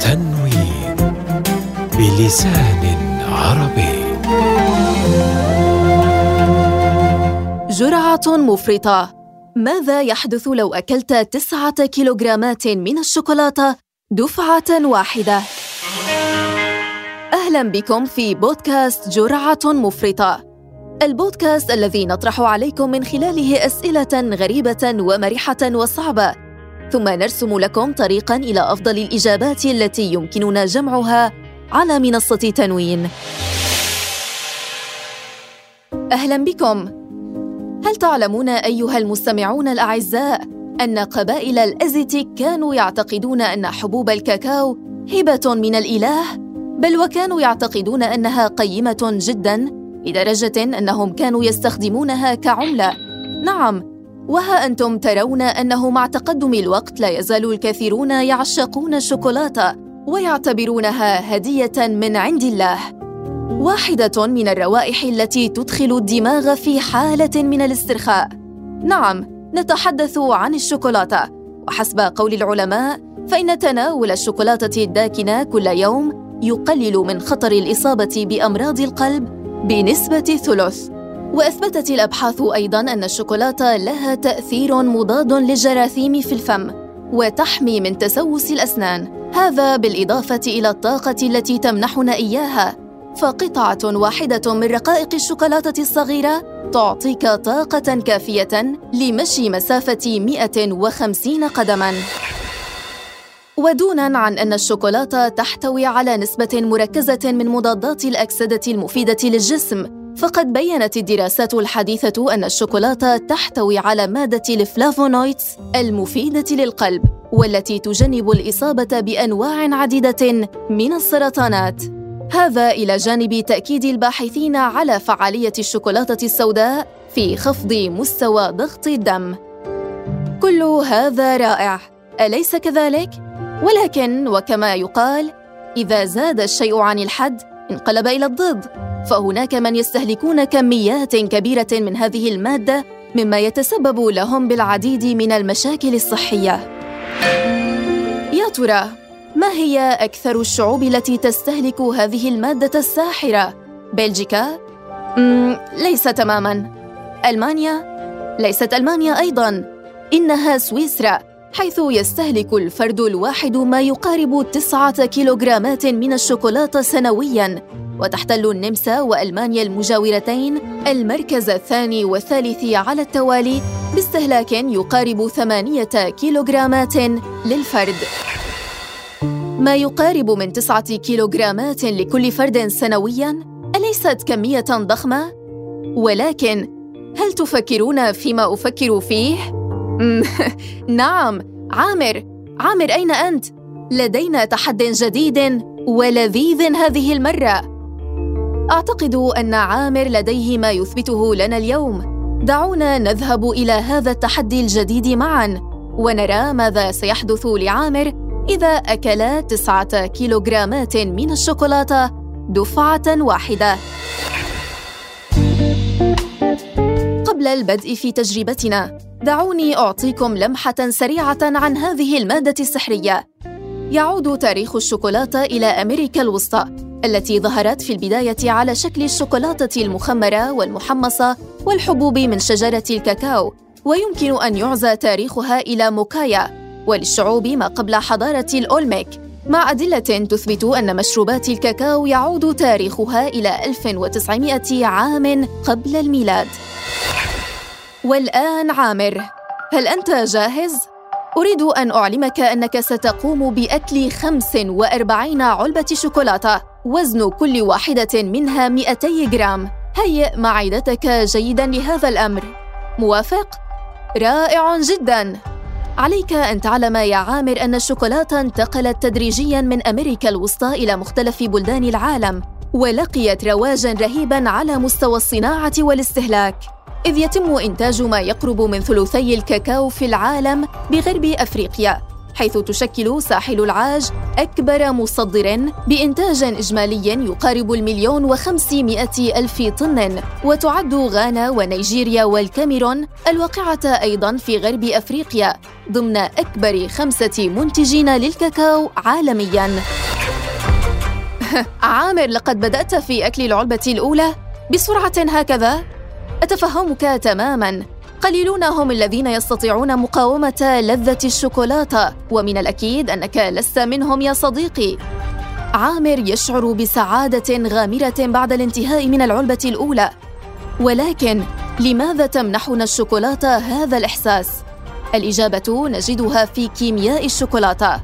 تنوين بلسان عربي. جرعة مفرطة. ماذا يحدث لو أكلت تسعة كيلوغرامات من الشوكولاتة دفعة واحدة؟ أهلا بكم في بودكاست جرعة مفرطة. البودكاست الذي نطرح عليكم من خلاله أسئلة غريبة ومرحة وصعبة. ثم نرسم لكم طريقا إلى أفضل الإجابات التي يمكننا جمعها على منصة تنوين. أهلا بكم. هل تعلمون أيها المستمعون الأعزاء أن قبائل الأزيتيك كانوا يعتقدون أن حبوب الكاكاو هبة من الإله؟ بل وكانوا يعتقدون أنها قيمة جدا لدرجة أنهم كانوا يستخدمونها كعملة. نعم، وها أنتم ترون أنه مع تقدم الوقت لا يزال الكثيرون يعشقون الشوكولاتة ويعتبرونها هدية من عند الله. واحدة من الروائح التي تدخل الدماغ في حالة من الاسترخاء. نعم، نتحدث عن الشوكولاتة، وحسب قول العلماء فإن تناول الشوكولاتة الداكنة كل يوم يقلل من خطر الإصابة بأمراض القلب بنسبة ثلث. وأثبتت الأبحاث أيضاً أن الشوكولاتة لها تأثير مضاد للجراثيم في الفم، وتحمي من تسوس الأسنان. هذا بالإضافة إلى الطاقة التي تمنحنا إياها فقطعة واحدة من رقائق الشوكولاتة الصغيرة تعطيك طاقة كافية لمشي مسافة 150 قدماً. ودونا عن أن الشوكولاتة تحتوي على نسبة مركزة من مضادات الأكسدة المفيدة للجسم، فقد بينت الدراسات الحديثة أن الشوكولاتة تحتوي على مادة الفلافونويدز المفيدة للقلب، والتي تجنب الإصابة بأنواع عديدة من السرطانات. هذا إلى جانب تأكيد الباحثين على فعالية الشوكولاتة السوداء في خفض مستوى ضغط الدم. كل هذا رائع، أليس كذلك؟ ولكن وكما يقال إذا زاد الشيء عن الحد انقلب إلى الضد. فهناك من يستهلكون كميات كبيرة من هذه المادة مما يتسبب لهم بالعديد من المشاكل الصحية. يا ترى ما هي أكثر الشعوب التي تستهلك هذه المادة الساحرة؟ بلجيكا؟ ليس تماما. ألمانيا؟ ليست ألمانيا أيضا. إنها سويسرا. حيث يستهلك الفرد الواحد ما يقارب تسعة كيلوغرامات من الشوكولاتة سنوياً وتحتل النمسا وألمانيا المجاورتين المركز الثاني والثالث على التوالي باستهلاك يقارب ثمانية كيلوغرامات للفرد ما يقارب من تسعة كيلوغرامات لكل فرد سنوياً أليست كمية ضخمة؟ ولكن هل تفكرون فيما أفكر فيه؟ نعم. عامر. عامر أين أنت؟ لدينا تحد جديد ولذيذ هذه المرة. أعتقد أن عامر لديه ما يثبته لنا اليوم. دعونا نذهب إلى هذا التحدي الجديد معا ونرى ماذا سيحدث لعامر إذا أكل تسعة كيلوغرامات من الشوكولاتة دفعة واحدة. قبل البدء في تجربتنا دعوني أعطيكم لمحة سريعة عن هذه المادة السحرية. يعود تاريخ الشوكولاتة إلى أمريكا الوسطى، التي ظهرت في البداية على شكل الشوكولاتة المخمرة والمحمصة والحبوب من شجرة الكاكاو، ويمكن أن يعزى تاريخها إلى موكايا، وللشعوب ما قبل حضارة الأولميك، مع أدلة تثبت أن مشروبات الكاكاو يعود تاريخها إلى 1900 عام قبل الميلاد. والآن عامر هل أنت جاهز؟ أريد أن أعلمك أنك ستقوم بأكل 45 علبة شوكولاتة وزن كل واحدة منها 200 جرام هيئ معدتك جيدا لهذا الأمر موافق؟ رائع جدا عليك أن تعلم يا عامر أن الشوكولاتة انتقلت تدريجيا من أمريكا الوسطى إلى مختلف بلدان العالم ولقيت رواجا رهيبا على مستوى الصناعة والاستهلاك إذ يتم إنتاج ما يقرب من ثلثي الكاكاو في العالم بغرب أفريقيا حيث تشكل ساحل العاج أكبر مصدر بإنتاج إجمالي يقارب المليون وخمسمائة ألف طن وتعد غانا ونيجيريا والكاميرون الواقعة أيضا في غرب أفريقيا ضمن أكبر خمسة منتجين للكاكاو عالمياً عامر لقد بدأت في أكل العلبة الأولى بسرعة هكذا؟ أتفهمك تماماً. قليلون هم الذين يستطيعون مقاومة لذة الشوكولاتة ومن الأكيد أنك لست منهم يا صديقي. عامر يشعر بسعادة غامرة بعد الانتهاء من العلبة الأولى. ولكن لماذا تمنحنا الشوكولاتة هذا الإحساس؟ الإجابة نجدها في كيمياء الشوكولاتة.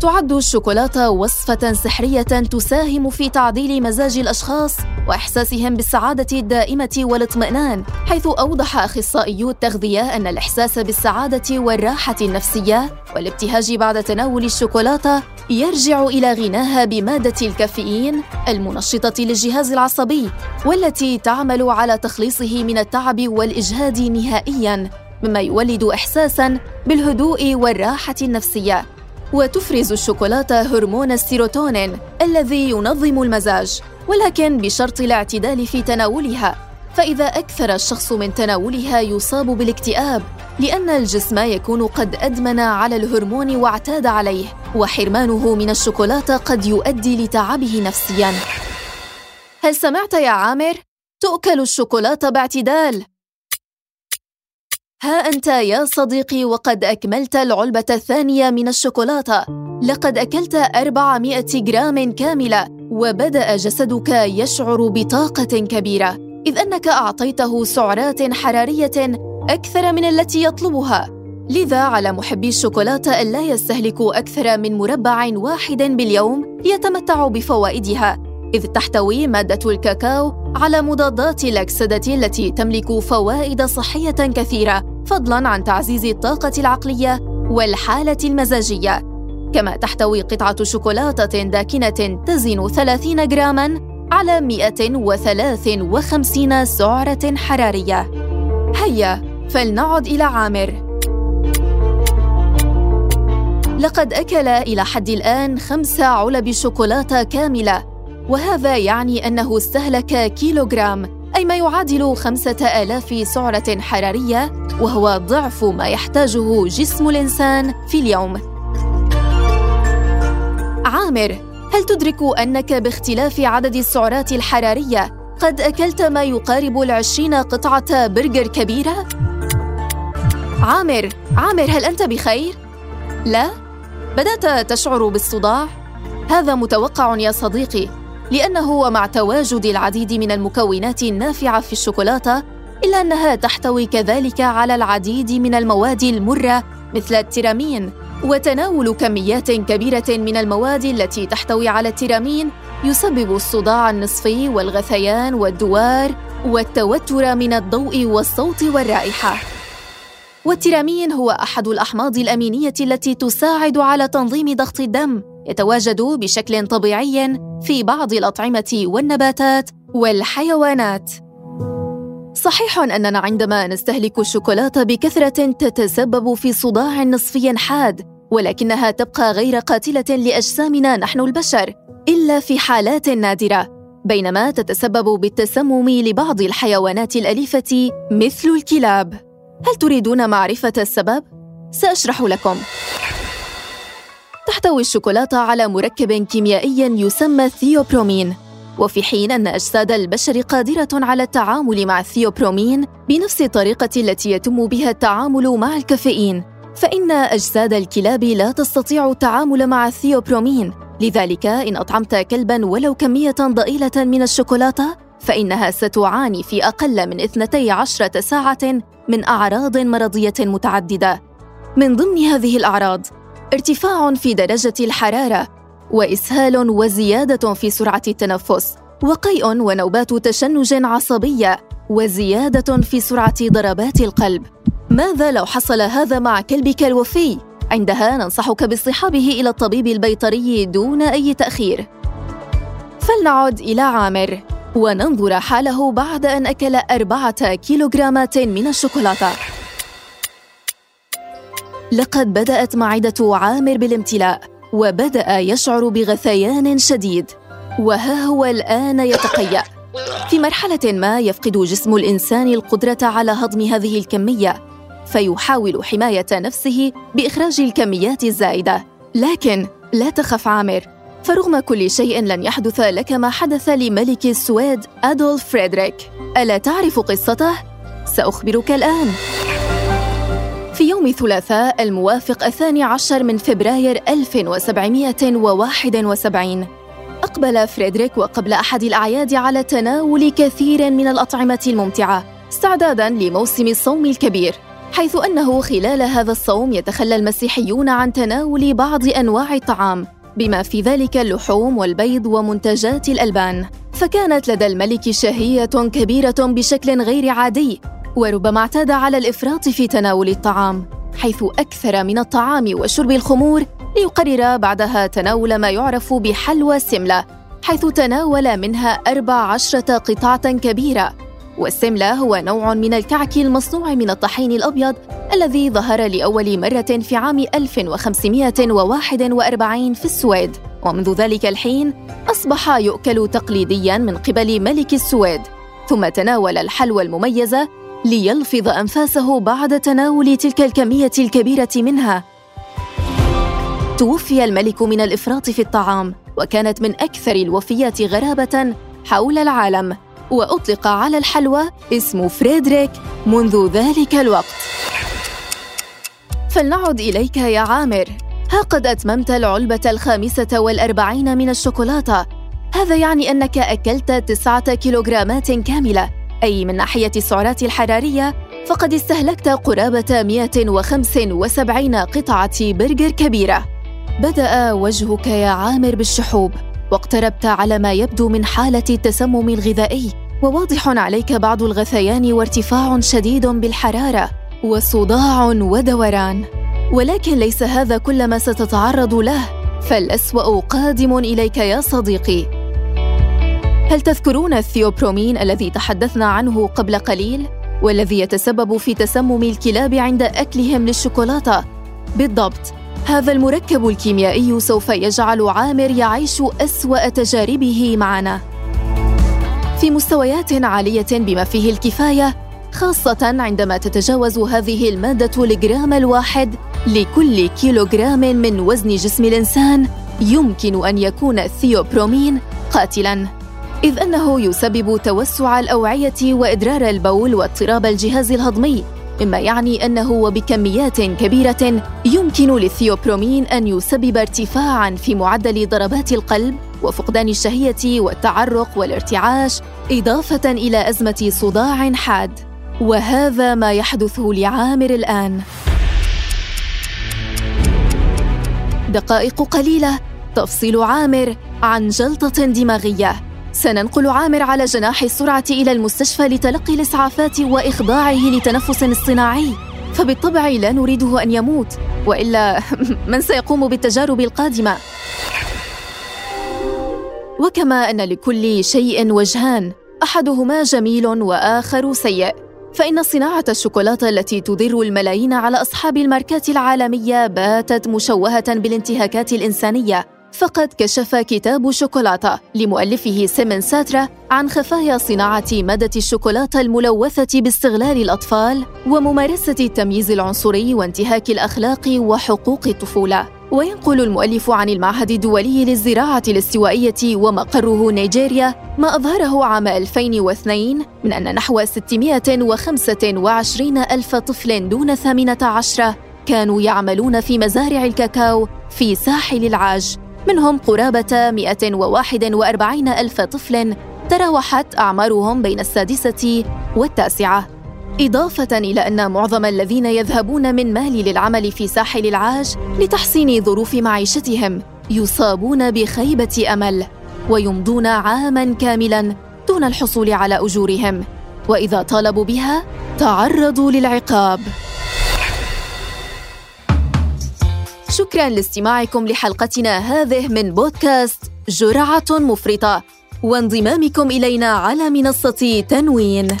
تعد الشوكولاتة وصفة سحرية تساهم في تعديل مزاج الأشخاص وإحساسهم بالسعادة الدائمة والاطمئنان، حيث أوضح أخصائيو التغذية أن الإحساس بالسعادة والراحة النفسية والابتهاج بعد تناول الشوكولاتة يرجع إلى غناها بمادة الكافيين المنشطة للجهاز العصبي، والتي تعمل على تخليصه من التعب والإجهاد نهائياً، مما يولد إحساساً بالهدوء والراحة النفسية. وتفرز الشوكولاتة هرمون السيروتونين الذي ينظم المزاج ولكن بشرط الاعتدال في تناولها. فإذا أكثر الشخص من تناولها يصاب بالاكتئاب لأن الجسم يكون قد أدمن على الهرمون واعتاد عليه وحرمانه من الشوكولاتة قد يؤدي لتعبه نفسياً. هل سمعت يا عامر؟ تؤكل الشوكولاتة باعتدال! ها أنت يا صديقي وقد أكملت العلبة الثانية من الشوكولاتة. لقد أكلت 400 جرام كاملة وبدأ جسدك يشعر بطاقة كبيرة. إذ أنك أعطيته سعرات حرارية أكثر من التي يطلبها. لذا على محبي الشوكولاتة ألا يستهلكوا أكثر من مربع واحد باليوم ليتمتعوا بفوائدها. إذ تحتوي مادة الكاكاو على مضادات الأكسدة التي تملك فوائد صحية كثيرة فضلاً عن تعزيز الطاقة العقلية والحالة المزاجية. كما تحتوي قطعة شوكولاتة داكنة تزن 30 جراماً على 153 سعرة حرارية. هيا فلنعد إلى عامر. لقد أكل إلى حد الآن خمس علب شوكولاتة كاملة. وهذا يعني أنه استهلك كيلوغرام أي ما يعادل خمسة آلاف سعرة حرارية وهو ضعف ما يحتاجه جسم الإنسان في اليوم عامر هل تدرك أنك باختلاف عدد السعرات الحرارية قد أكلت ما يقارب العشرين قطعة برجر كبيرة؟ عامر عامر هل أنت بخير؟ لا؟ بدأت تشعر بالصداع؟ هذا متوقع يا صديقي لأنه ومع تواجد العديد من المكونات النافعة في الشوكولاتة إلا أنها تحتوي كذلك على العديد من المواد المرة مثل التيرامين وتناول كميات كبيرة من المواد التي تحتوي على التيرامين يسبب الصداع النصفي والغثيان والدوار والتوتر من الضوء والصوت والرائحة. والتيرامين هو أحد الأحماض الأمينية التي تساعد على تنظيم ضغط الدم. يتواجد بشكل طبيعي في بعض الأطعمة والنباتات والحيوانات. صحيح أننا عندما نستهلك الشوكولاتة بكثرة تتسبب في صداع نصفي حاد، ولكنها تبقى غير قاتلة لأجسامنا نحن البشر، إلا في حالات نادرة، بينما تتسبب بالتسمم لبعض الحيوانات الأليفة مثل الكلاب. هل تريدون معرفة السبب؟ سأشرح لكم. تحتوي الشوكولاتة على مركب كيميائي يسمى الثيوبرومين وفي حين أن أجساد البشر قادرة على التعامل مع الثيوبرومين بنفس الطريقة التي يتم بها التعامل مع الكافيين فإن أجساد الكلاب لا تستطيع التعامل مع الثيوبرومين. لذلك إن أطعمت كلبا ولو كمية ضئيلة من الشوكولاتة فإنها ستعاني في أقل من 12 ساعة من أعراض مرضية متعددة. من ضمن هذه الأعراض ارتفاع في درجة الحرارة وإسهال وزيادة في سرعة التنفس وقيء ونوبات تشنج عصبية وزيادة في سرعة ضربات القلب. ماذا لو حصل هذا مع كلبك الوفي؟ عندها ننصحك باصطحابه إلى الطبيب البيطري دون أي تأخير. فلنعد إلى عامر وننظر حاله بعد أن أكل أربعة كيلوغرامات من الشوكولاتة. لقد بدأت معدة عامر بالامتلاء وبدأ يشعر بغثيان شديد. وها هو الآن يتقيأ. في مرحلة ما يفقد جسم الإنسان القدرة على هضم هذه الكمية فيحاول حماية نفسه بإخراج الكميات الزائدة. لكن لا تخف عامر فرغم كل شيء لن يحدث لك ما حدث لملك السويد أدولف فريدريك. ألا تعرف قصته؟ سأخبرك الآن. في يوم الثلاثاء الموافق الثاني عشر من فبراير 1771 أقبل فريدريك وقبل أحد الأعياد على تناول كثير من الأطعمة الممتعة استعدادا لموسم الصوم الكبير حيث أنه خلال هذا الصوم يتخلى المسيحيون عن تناول بعض أنواع الطعام بما في ذلك اللحوم والبيض ومنتجات الألبان. فكانت لدى الملك شهية كبيرة بشكل غير عادي وربما اعتاد على الإفراط في تناول الطعام حيث أكثر من الطعام وشرب الخمور ليقرر بعدها تناول ما يعرف بحلوى سملة حيث تناول منها أربع عشرة قطعة كبيرة. والسملة هو نوع من الكعك المصنوع من الطحين الأبيض الذي ظهر لأول مرة في عام 1541 في السويد. ومنذ ذلك الحين أصبح يؤكل تقليدياً من قبل ملك السويد. ثم تناول الحلوى المميزة ليلفظ أنفاسه بعد تناول تلك الكمية الكبيرة منها. توفي الملك من الإفراط في الطعام وكانت من أكثر الوفيات غرابة حول العالم وأطلق على الحلوى اسم فريدريك منذ ذلك الوقت. فلنعد إليك يا عامر. ها قد أتممت العلبة الخامسة والأربعين من الشوكولاتة. هذا يعني أنك أكلت تسعة كيلوغرامات كاملة. أي من ناحية السعرات الحرارية فقد استهلكت قرابة 175 قطعة برجر كبيرة. بدأ وجهك يا عامر بالشحوب واقتربت على ما يبدو من حالة التسمم الغذائي وواضح عليك بعض الغثيان وارتفاع شديد بالحرارة وصداع ودوران. ولكن ليس هذا كل ما ستتعرض له فالأسوأ قادم إليك يا صديقي. هل تذكرون الثيوبرومين الذي تحدثنا عنه قبل قليل؟ والذي يتسبب في تسمم الكلاب عند أكلهم للشوكولاتة؟ بالضبط. هذا المركب الكيميائي سوف يجعل عامر يعيش أسوأ تجاربه معنا. في مستويات عالية بما فيه الكفاية خاصة عندما تتجاوز هذه المادة الجرام الواحد لكل كيلوغرام من وزن جسم الإنسان يمكن أن يكون الثيوبرومين قاتلاً. إذ أنه يسبب توسع الأوعية وإدرار البول واضطراب الجهاز الهضمي مما يعني أنه وبكميات كبيرة يمكن للثيوبرومين أن يسبب ارتفاعاً في معدل ضربات القلب وفقدان الشهية والتعرق والارتعاش إضافة إلى أزمة صداع حاد. وهذا ما يحدث لعامر الآن. دقائق قليلة تفصل عامر عن جلطة دماغية. سننقل عامر على جناح السرعة إلى المستشفى لتلقي الإسعافات وإخضاعه لتنفس اصطناعي. فبالطبع لا نريده أن يموت وإلا من سيقوم بالتجارب القادمة؟ وكما أن لكل شيء وجهان أحدهما جميل وآخر سيء. فإن صناعة الشوكولاتة التي تضر الملايين على أصحاب الماركات العالمية باتت مشوهة بالانتهاكات الإنسانية. فقد كشف كتاب شوكولاتة لمؤلفه سيمن ساترا عن خفايا صناعة مادة الشوكولاتة الملوثة باستغلال الأطفال وممارسة التمييز العنصري وانتهاك الأخلاق وحقوق الطفولة. وينقل المؤلف عن المعهد الدولي للزراعة الاستوائية ومقره نيجيريا ما أظهره عام 2002 من أن نحو 625 ألف طفل دون 18 كانوا يعملون في مزارع الكاكاو في ساحل العاج. منهم قرابة 141 ألف طفل تراوحت أعمارهم بين السادسة والتاسعة. إضافة إلى أن معظم الذين يذهبون من مالي للعمل في ساحل العاج لتحسين ظروف معيشتهم يصابون بخيبة أمل ويمضون عاما كاملا دون الحصول على أجورهم. وإذا طالبوا بها تعرضوا للعقاب. شكرا لاستماعكم لحلقتنا هذه من بودكاست جرعة مفرطة. وانضمامكم إلينا على منصة تنوين.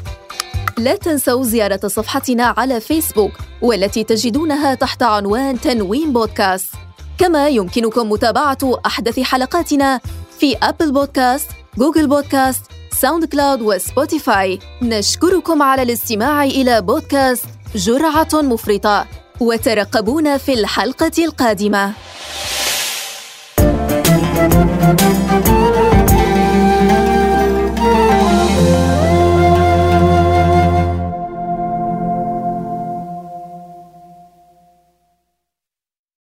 لا تنسوا زيارة صفحتنا على فيسبوك والتي تجدونها تحت عنوان تنوين بودكاست. كما يمكنكم متابعة أحدث حلقاتنا في Apple Podcasts، Google Podcasts، SoundCloud و Spotify نشكركم على الاستماع إلى بودكاست جرعة مفرطة. وترقبونا في الحلقة القادمة.